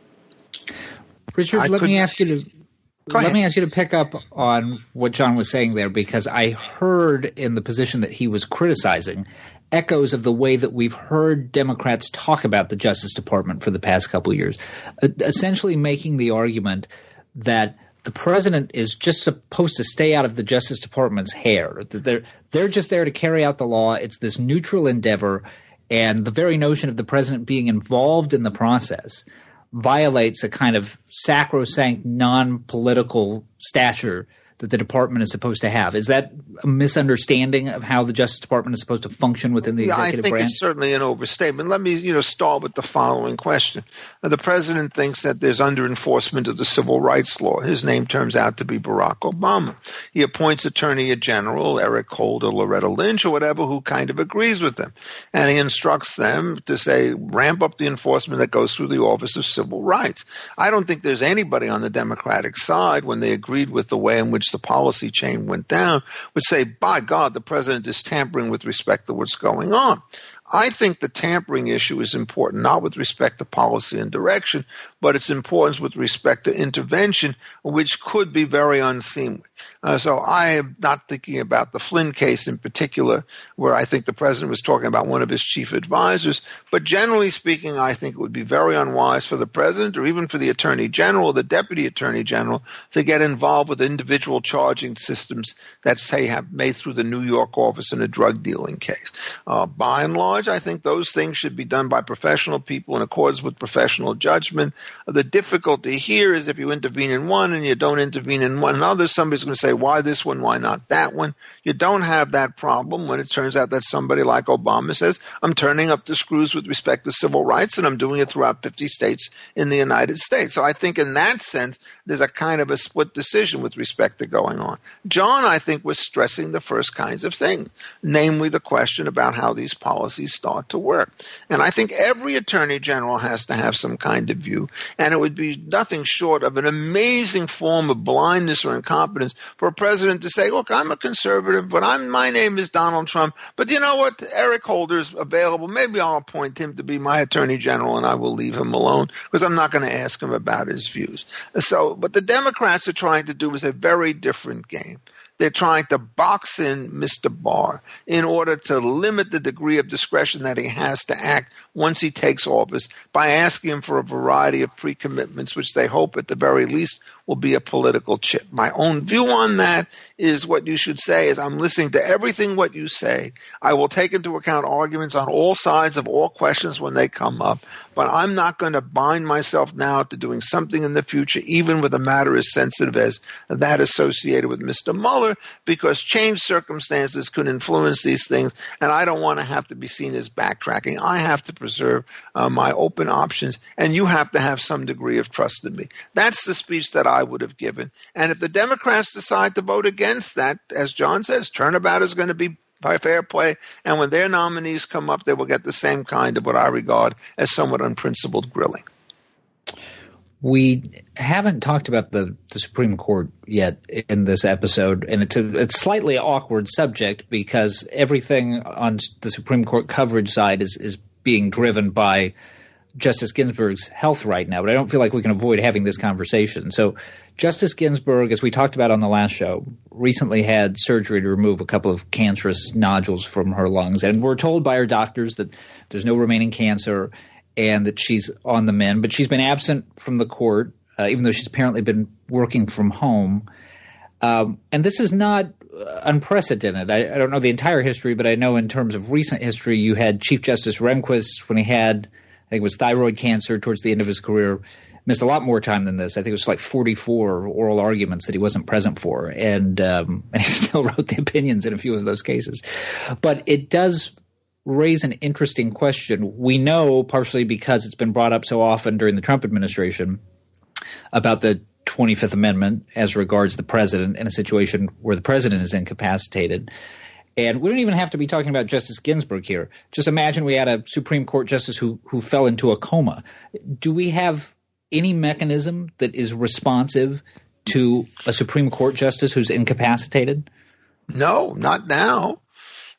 Richard, I let me ask you to Go Let me ask you to pick up on what John was saying there because I heard in the position that he was criticizing echoes of the way that we've heard Democrats talk about the Justice Department for the past couple of years, essentially making the argument that the president is just supposed to stay out of the Justice Department's hair. They're they're just there to carry out the law. It's this neutral endeavor, and the very notion of the president being involved in the process violates a kind of sacrosanct non-political stature that the department is supposed to have. Is that a misunderstanding of how the Justice Department is supposed to function within the yeah, executive branch? I think branch? it's certainly an overstatement. Let me, you know, start with the following question. Uh, the president thinks that there's under enforcement of the civil rights law. His name turns out to be Barack Obama. He appoints Attorney General Eric Holder, Loretta Lynch, or whatever, who kind of agrees with them, and he instructs them to say ramp up the enforcement that goes through the Office of Civil Rights. I don't think there's anybody on the Democratic side when they agreed with the way in which the policy chain went down would say, by God, the president is tampering with respect to what's going on. I think the tampering issue is important, not with respect to policy and direction, but its importance with respect to intervention, which could be very unseemly. Uh, so I am not thinking about the Flynn case in particular, where I think the president was talking about one of his chief advisors. But generally speaking, I think it would be very unwise for the president or even for the attorney general, the deputy attorney general, to get involved with individual charging systems that, say, have made through the New York office in a drug dealing case. Uh, by and large, I think those things should be done by professional people in accordance with professional judgment. The difficulty here is if you intervene in one and you don't intervene in one another, somebody's going to say, why this one, why not that one? You don't have that problem when it turns out that somebody like Obama says, I'm turning up the screws with respect to civil rights and I'm doing it throughout 50 states in the United States. So I think in that sense, there's a kind of a split decision with respect to going on. John, I think, was stressing the first kinds of things, namely the question about how these policies start to work. And I think every attorney general has to have some kind of view. And it would be nothing short of an amazing form of blindness or incompetence for a president to say, look, I'm a conservative, but I'm, my name is Donald Trump. But you know what? Eric Holder's available. Maybe I'll appoint him to be my attorney general and I will leave him alone because I'm not going to ask him about his views. So, but the Democrats are trying to do is a very different game. They're trying to box in Mr. Barr in order to limit the degree of discretion that he has to act once he takes office by asking him for a variety of pre commitments, which they hope at the very least will be a political chip. My own view on that is what you should say is I'm listening to everything what you say. I will take into account arguments on all sides of all questions when they come up, but I'm not going to bind myself now to doing something in the future, even with a matter as sensitive as that associated with Mr. Mueller, because changed circumstances could influence these things, and I don't want to have to be seen as backtracking. I have to preserve uh, my open options, and you have to have some degree of trust in me. That's the speech that I would have given. And if the Democrats decide to vote against that, as John says, turnabout is going to be by fair play. And when their nominees come up, they will get the same kind of what I regard as somewhat unprincipled grilling. We haven't talked about the, the Supreme Court yet in this episode, and it's a it's slightly awkward subject because everything on the Supreme Court coverage side is is being driven by Justice Ginsburg's health right now. But I don't feel like we can avoid having this conversation. So Justice Ginsburg, as we talked about on the last show, recently had surgery to remove a couple of cancerous nodules from her lungs, and we're told by her doctors that there's no remaining cancer and that she's on the mend, but she's been absent from the court, uh, even though she's apparently been working from home. Um, and this is not unprecedented. I, I, don't know the entire history, but I know in terms of recent history, you had Chief Justice Rehnquist when he had, think it was thyroid cancer towards the end of his career, missed a lot more time than this. I think it was like 44 oral arguments that he wasn't present for, and um, and he still wrote the opinions in a few of those cases. But it does raise an interesting question. We know, partially because it's been brought up so often during the Trump administration, about the 25th Amendment as regards the president in a situation where the president is incapacitated. And we don't even have to be talking about Justice Ginsburg here. Just imagine we had a Supreme Court justice who, who fell into a coma. Do we have any mechanism that is responsive to a Supreme Court justice who's incapacitated? No, not now.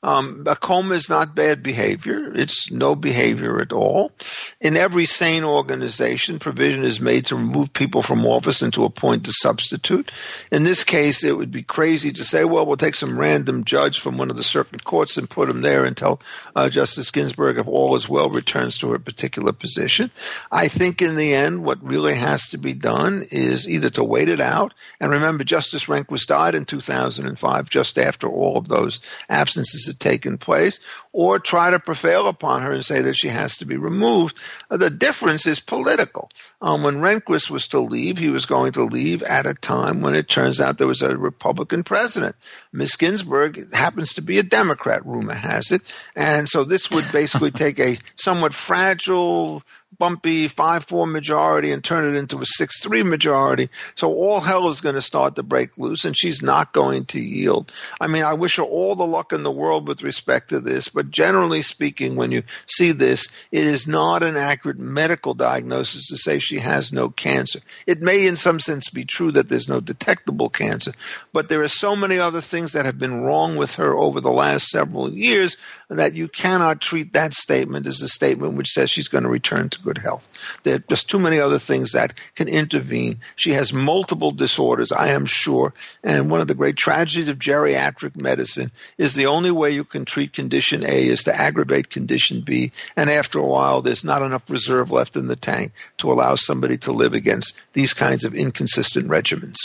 Um, a coma is not bad behavior. It's no behavior at all. In every sane organization, provision is made to remove people from office and to appoint a substitute. In this case, it would be crazy to say, well, we'll take some random judge from one of the circuit courts and put him there until uh, Justice Ginsburg, if all is well, returns to her particular position. I think in the end, what really has to be done is either to wait it out. And remember, Justice Rehnquist died in 2005, just after all of those absences had taken place, or try to prevail upon her and say that she has to be removed. The difference is political. Um, when Rehnquist was to leave, he was going to leave at a time when it turns out there was a Republican president. Miss Ginsburg happens to be a Democrat, rumor has it. And so this would basically take a somewhat fragile bumpy 5 4 majority and turn it into a 6 3 majority. So all hell is going to start to break loose, and she's not going to yield. I mean, I wish her all the luck in the world with respect to this, but generally speaking, when you see this, it is not an accurate medical diagnosis to say she has no cancer. It may, in some sense, be true that there's no detectable cancer, but there are so many other things that have been wrong with her over the last several years that you cannot treat that statement as a statement which says she's going to return to good health. There are just too many other things that can intervene. She has multiple disorders, I am sure. And one of the great tragedies of geriatric medicine is the only way you can treat condition A is to aggravate condition B. And after a while, there's not enough reserve left in the tank to allow somebody to live against these kinds of inconsistent regimens.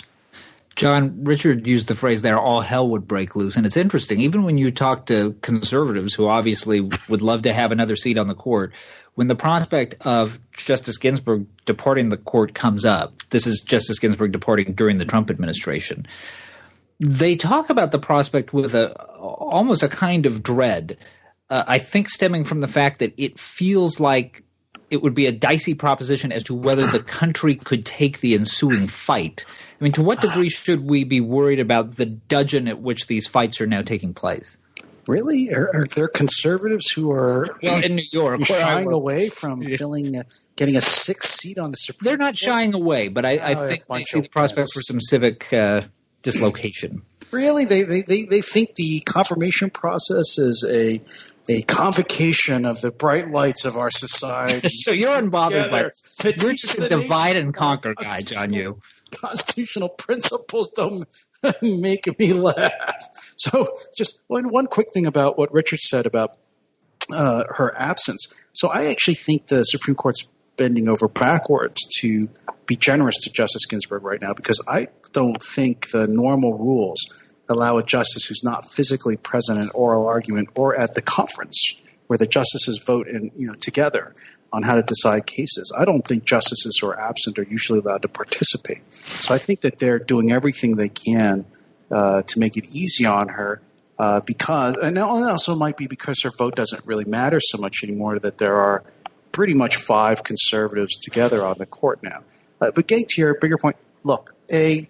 John, Richard used the phrase there, all hell would break loose. And it's interesting, even when you talk to conservatives who obviously would love to have another seat on the court, when the prospect of Justice Ginsburg departing the court comes up, this is Justice Ginsburg departing during the Trump administration. They talk about the prospect with a almost a kind of dread. Uh, I think stemming from the fact that it feels like it would be a dicey proposition as to whether the country could take the ensuing fight. I mean, to what degree should we be worried about the dudgeon at which these fights are now taking place? Really? Are, are there conservatives who are well in New York shying away from yeah. filling, a, getting a sixth seat on the Supreme? They're not shying away, but I, I oh, think they see the prospect for some civic uh, dislocation. Really, they, they, they, they think the confirmation process is a a convocation of the bright lights of our society. so you're unbothered by you're just a divide and conquer guy, John. You constitutional principles don't make me laugh. So, just one one quick thing about what Richard said about uh, her absence. So, I actually think the Supreme Court's bending over backwards to be generous to Justice Ginsburg right now because I don't think the normal rules allow a justice who's not physically present in oral argument or at the conference where the justices vote in you know together on how to decide cases. I don't think justices who are absent are usually allowed to participate. So I think that they're doing everything they can uh, to make it easy on her. Uh, because and also might be because her vote doesn't really matter so much anymore that there are pretty much five conservatives together on the court now. Uh, but getting to your bigger point, look, a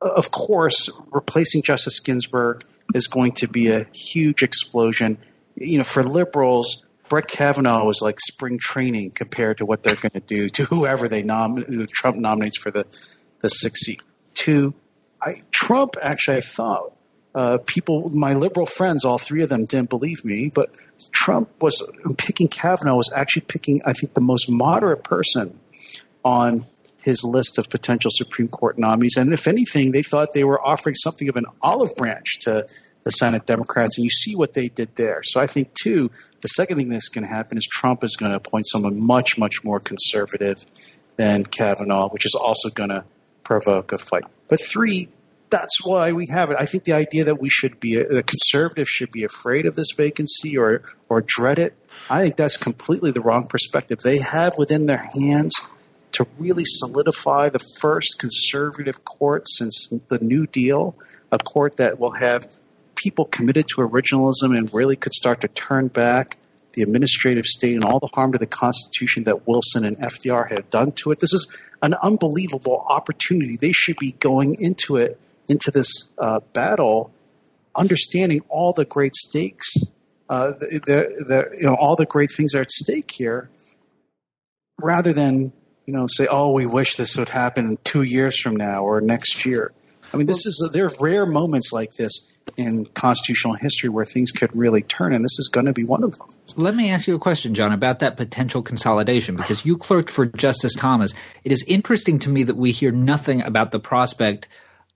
of course, replacing Justice Ginsburg is going to be a huge explosion. You know, for liberals, Brett Kavanaugh was like spring training compared to what they're going to do to whoever they nom- Trump nominates for the the sixth seat. Two, I, Trump actually, I thought uh, people, my liberal friends, all three of them didn't believe me, but Trump was picking Kavanaugh was actually picking, I think, the most moderate person on his list of potential Supreme Court nominees. And if anything, they thought they were offering something of an olive branch to the Senate Democrats, and you see what they did there. So I think, too, the second thing that's going to happen is Trump is going to appoint someone much, much more conservative than Kavanaugh, which is also going to provoke a fight. But three, that's why we have it. I think the idea that we should be the conservatives should be afraid of this vacancy or or dread it. I think that's completely the wrong perspective. They have within their hands to really solidify the first conservative court since the New Deal, a court that will have people committed to originalism and really could start to turn back the administrative state and all the harm to the Constitution that Wilson and FDR have done to it. This is an unbelievable opportunity. They should be going into it, into this uh, battle, understanding all the great stakes, uh, the, the, the, you know, all the great things are at stake here, rather than you know, say, "Oh, we wish this would happen two years from now or next year." I mean, this is there are rare moments like this in constitutional history where things could really turn, and this is going to be one of them. Let me ask you a question, John, about that potential consolidation, because you clerked for Justice Thomas. It is interesting to me that we hear nothing about the prospect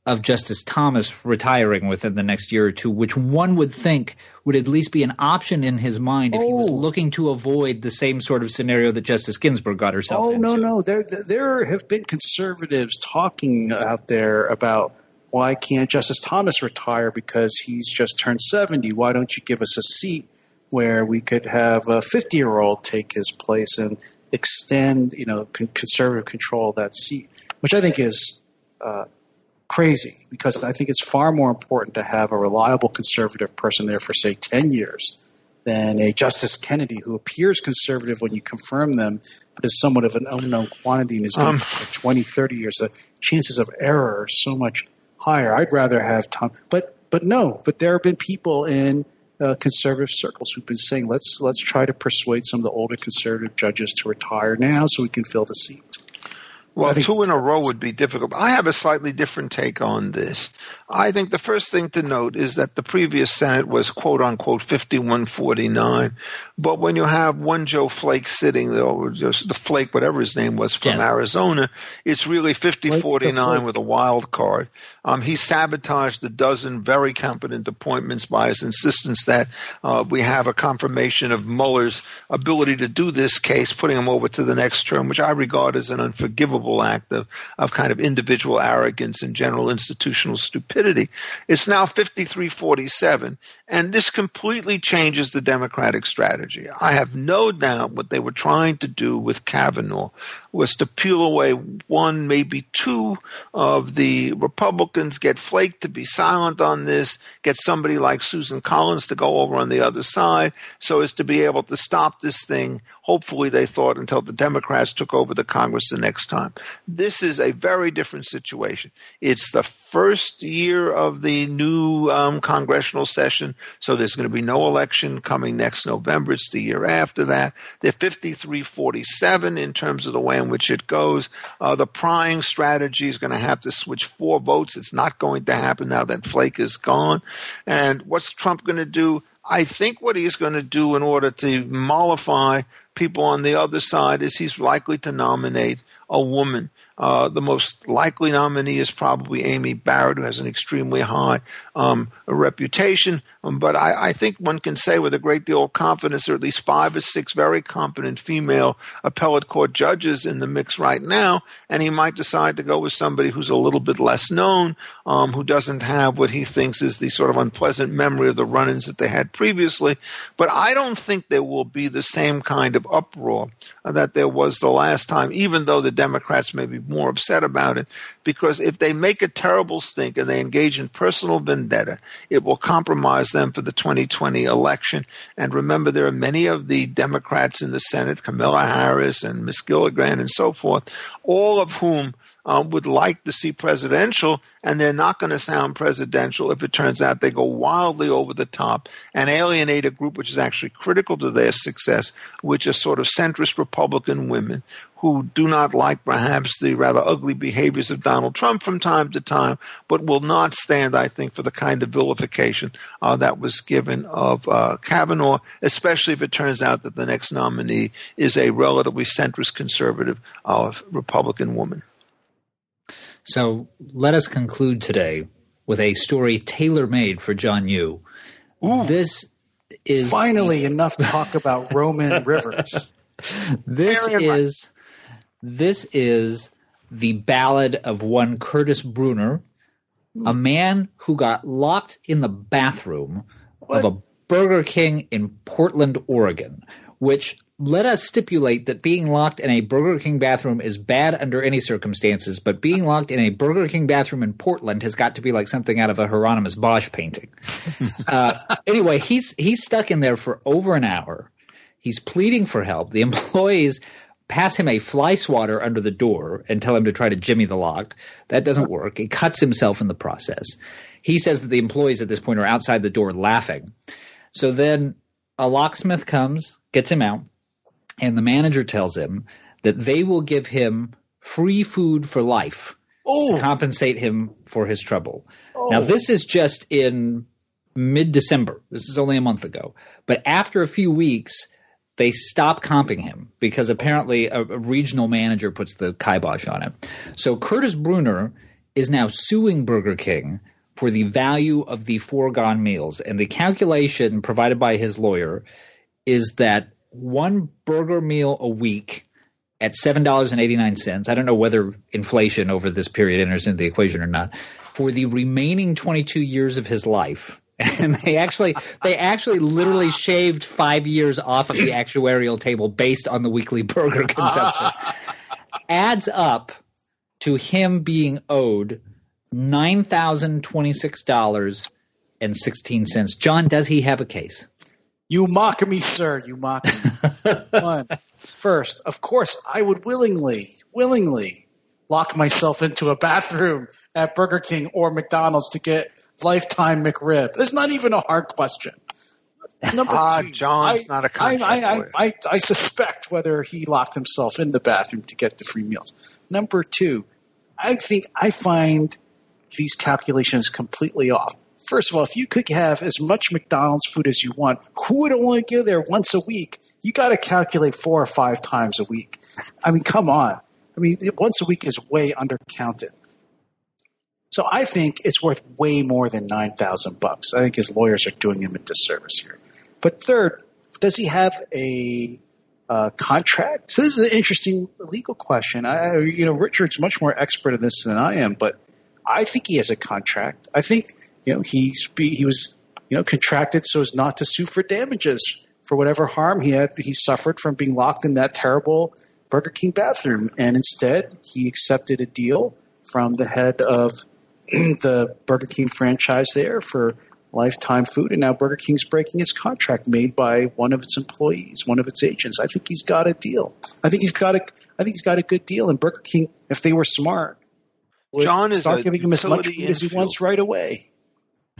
of Justice Thomas retiring within the next year or two, which one would think would at least be an option in his mind if oh. he was oh. looking to avoid the same sort of scenario that Justice Ginsburg got herself oh, into. no, no. There, there have been conservatives talking out there about why can't Justice Thomas retire because he's just turned 70? Why don't you give us a seat where we could have a 50 year old take his place and extend, you know, con- conservative control of that seat, which I think is uh, crazy because I think it's far more important to have a reliable conservative person there for, say, 10 years than a Justice Kennedy who appears conservative when you confirm them, but is somewhat of an unknown quantity and is um, for 20, 30 years. The chances of error are so much higher. I'd rather have Tom, but but no. But there have been people in uh, conservative circles who've been saying let's let's try to persuade some of the older conservative judges to retire now so we can fill the seat. Well, two in a row would be difficult. I have a slightly different take on this. I think the first thing to note is that the previous Senate was quote unquote 5149. But when you have one Joe Flake sitting, or just the Flake, whatever his name was from yeah. Arizona, it's really 5049 with a wild card. Um, he sabotaged a dozen very competent appointments by his insistence that uh, we have a confirmation of Mueller's ability to do this case, putting him over to the next term, which I regard as an unforgivable act of, of kind of individual arrogance and general institutional stupidity. It's now 53-47, and this completely changes the Democratic strategy. I have no doubt what they were trying to do with Kavanaugh was to peel away one, maybe two of the Republicans, get Flake to be silent on this, get somebody like Susan Collins to go over on the other side, so as to be able to stop this thing. Hopefully, they thought until the Democrats took over the Congress the next time. This is a very different situation. It's the first year of the new um, congressional session, so there's going to be no election coming next November. It's the year after that. They're 53 47 in terms of the way in which it goes. Uh, the prying strategy is going to have to switch four votes. It's not going to happen now that Flake is gone. And what's Trump going to do? I think what he's going to do in order to mollify people on the other side is he's likely to nominate a woman. Uh, the most likely nominee is probably Amy Barrett, who has an extremely high um, reputation. Um, but I, I, think one can say with a great deal of confidence there are at least five or six very competent female appellate court judges in the mix right now, and he might decide to go with somebody who's a little bit less known, um, who doesn't have what he thinks is the sort of unpleasant memory of the run ins that they had previously. But I don't think there will be the same kind of uproar that there was the last time, even though the Democrats may be more upset about it, because if they make a terrible stink and they engage in personal vendetta, it will compromise them for the 2020 election. And remember, there are many of the Democrats in the Senate, Kamala Harris and Miss Gillibrand and so forth, all of whom um, would like to see presidential, and they're not going to sound presidential if it turns out they go wildly over the top and alienate a group which is actually critical to their success, which are sort of centrist Republican women who do not like perhaps the rather ugly behaviors of Donald Trump from time to time, but will not stand, I think, for the kind of vilification uh, that was given of uh, Kavanaugh, especially if it turns out that the next nominee is a relatively centrist conservative uh, Republican woman. So let us conclude today with a story tailor made for John Yoo. Ooh. This is finally enough talk about Roman rivers. This is this is the ballad of one Curtis Brunner, hmm. a man who got locked in the bathroom what? of a Burger King in Portland, Oregon, which let us stipulate that being locked in a Burger King bathroom is bad under any circumstances, but being locked in a Burger King bathroom in Portland has got to be like something out of a Hieronymus Bosch painting. uh, anyway, he's he's stuck in there for over an hour. He's pleading for help. The employees pass him a fly swatter under the door and tell him to try to jimmy the lock. That doesn't work. He cuts himself in the process. He says that the employees at this point are outside the door laughing. So then a locksmith comes, gets him out and the manager tells him that they will give him free food for life to oh. compensate him for his trouble. Now, oh. this is just in mid December. This is only a month ago. But after a few weeks, they stop comping him because apparently a, a regional manager puts the kibosh on it. So Curtis Brunner is now suing Burger King for the value of the foregone meals. And the calculation provided by his lawyer is that one burger meal a week at seven dollars and eighty nine cents. I don't know whether inflation over this period enters into the equation or not. For the remaining twenty two years of his life, and they actually they actually literally shaved five years off of the actuarial table based on the weekly burger consumption. Adds up to him being owed nine thousand twenty six dollars and sixteen cents. John, does he have a case? You mock me, sir. You mock me. One. First, of course, I would willingly, willingly lock myself into a bathroom at Burger King or McDonald's to get lifetime McRib. It's not even a hard question. Number ah, two, John's I, not a contract I, I, I, I suspect whether he locked himself in the bathroom to get the free meals. Number two, I think I find these calculations completely off. First of all, if you could have as much McDonald's food as you want, who would only go there once a week? You got to calculate four or five times a week. I mean, come on. I mean, once a week is way undercounted. So I think it's worth way more than nine thousand bucks. I think his lawyers are doing him a disservice here. But third, does he have a uh, contract? So this is an interesting legal question. I, you know, Richard's much more expert in this than I am, but I think he has a contract. I think you know, he's he was you know contracted so as not to sue for damages for whatever harm he had he suffered from being locked in that terrible Burger King bathroom, and instead he accepted a deal from the head of the Burger King franchise there for lifetime food, and now Burger King's breaking its contract made by one of its employees, one of its agents. I think he's got a deal. I think he's got a. I think he's got a good deal. And Burger King, if they were smart, would John start giving him as much food as he wants right away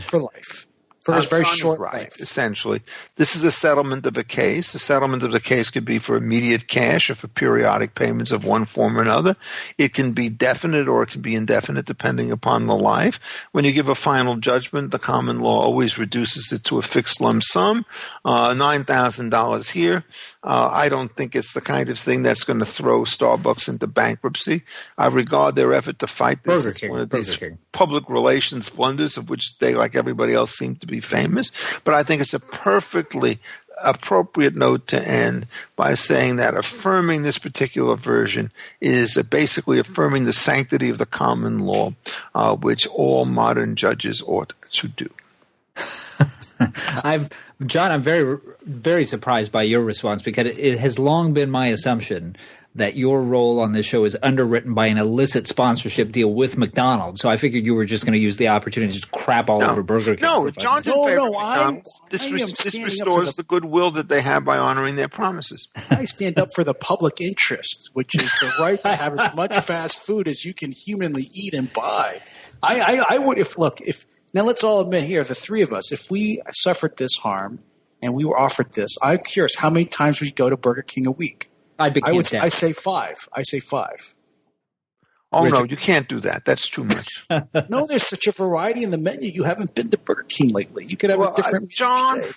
for life for his very short right, life. Essentially, this is a settlement of a case. The settlement of the case could be for immediate cash or for periodic payments of one form or another. It can be definite or it can be indefinite depending upon the life. When you give a final judgment, the common law always reduces it to a fixed lump sum, uh, nine thousand dollars here. Uh, I don't think it's the kind of thing that's going to throw Starbucks into bankruptcy. I regard their effort to fight this as one of these public relations blunders of which they, like everybody else, seem to be famous. But I think it's a perfectly appropriate note to end by saying that affirming this particular version is basically affirming the sanctity of the common law, uh, which all modern judges ought to do. I'm John. I'm very very surprised by your response because it, it has long been my assumption that your role on this show is underwritten by an illicit sponsorship deal with McDonald's. So I figured you were just going to use the opportunity to just crap all No. over Burger King. No, for John's in No, favor no, I'm- This, I res- this standing up for restores the- the goodwill that they have by honoring their promises. I stand up for the public interest, which is the right to have as much fast food as you can humanly eat and buy. I, I, I would, if look, if now let's all admit here, the three of us, if we suffered this harm and we were offered this, I'm curious how many times we go to Burger King a week. I'd be I would, content. I say five. I say five. Oh no, you can't do that. That's too much. No, there's such a variety in the menu. You haven't been to Burger King lately. You could have Well, a different uh, John, meal day.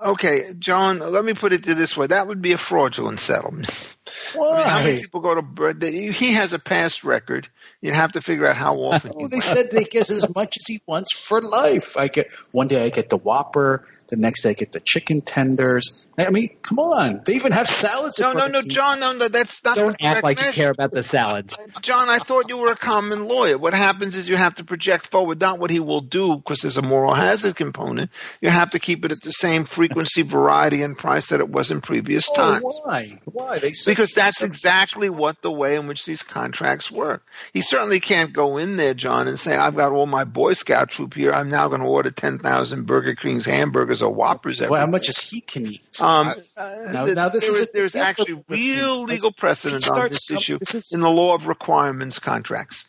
Okay, John, let me put it this way. That would be a fraudulent settlement. I mean, how many Why? people go to Bur- He has a past record. You'd have to figure out how often. Oh, he they said they get as much as he wants for life. I get one day I get the Whopper, the next day I get the chicken tenders. I mean, come on. They even have salads. No, no, no, King. John, no, no, that's not Don't the act correct like you care about the salads. John, I thought you were a common lawyer. What happens is you have to project forward, not what he will do, because there's a moral hazard component. You have to keep it at the same frequency, variety, and price that it was in previous Oh, times. why? Why? They said Because that's exactly what the way in which these contracts work. He certainly can't go in there, John, and say, I've got all my Boy Scout troop here. I'm now going to order 10,000 Burger King's hamburgers or Whoppers well, how much as he can eat. um, uh, Now- th- now this there is is, a- there's actually real legal precedent on this com- issue this is- in the law of requirements contracts.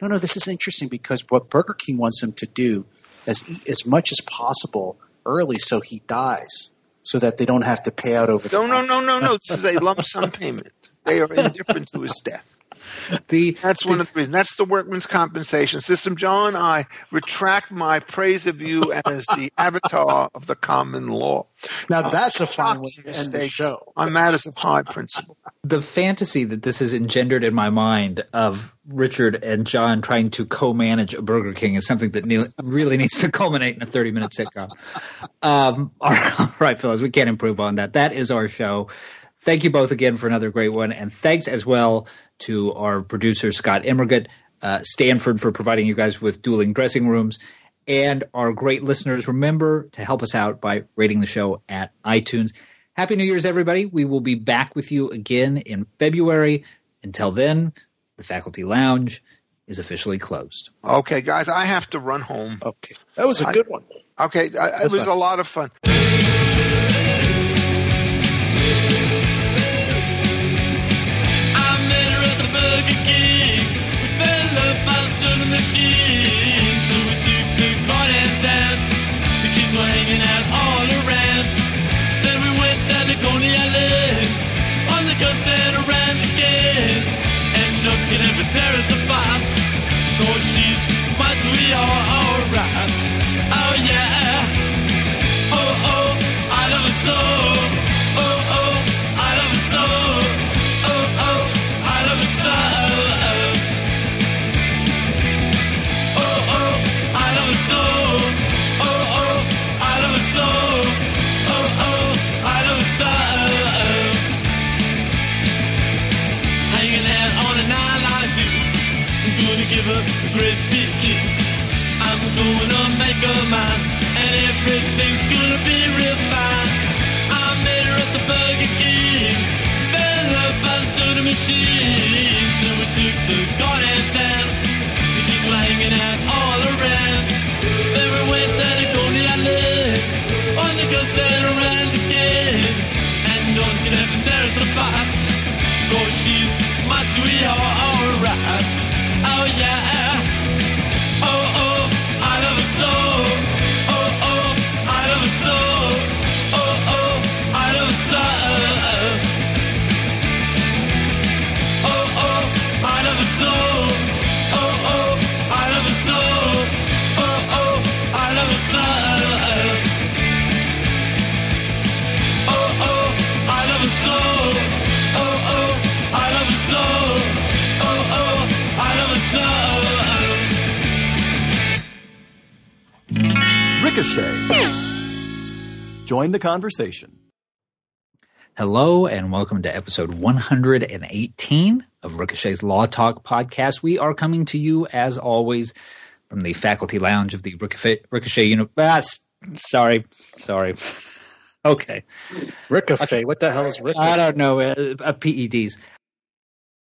no, no, this is interesting because what Burger King wants him to do is eat as much as possible early so he dies, so that they don't have to pay out over No, no, no, no, no. This is a lump sum payment. They are indifferent to his death. The That's one of the reasons. That's the workman's compensation system. John, I retract my praise of you as the avatar of the common law. Now that's a fine way to end the show. on matters of high principle. the fantasy that this has engendered in my mind of Richard and John trying to co-manage a Burger King is something that really needs to culminate in a 30-minute sitcom. Um, all right, all right, fellas, we can't improve on that. That is our show. Thank you both again for another great one, and thanks as well to our producer Scott Immergut, uh, Stanford for providing you guys with dueling dressing rooms, and our great listeners. Remember to help us out by rating the show at iTunes. Happy New Year's, everybody. We will be back with you again in February. Until then, the faculty lounge is officially closed. Okay, guys, I have to run home. Okay, that was a I- good one. Okay, I, it was fine. a lot of fun. asking if there is a fox. No, she's my sweetheart, alright. The conversation. Hello, and welcome to episode 118 of Ricochet's Law Talk podcast. We are coming to you, as always, from the faculty lounge of the Ricochet, Ricochet Uni- ah, Sorry, sorry. Okay. Ricochet. What the hell is Ricochet? I don't know. Uh, uh, PEDs.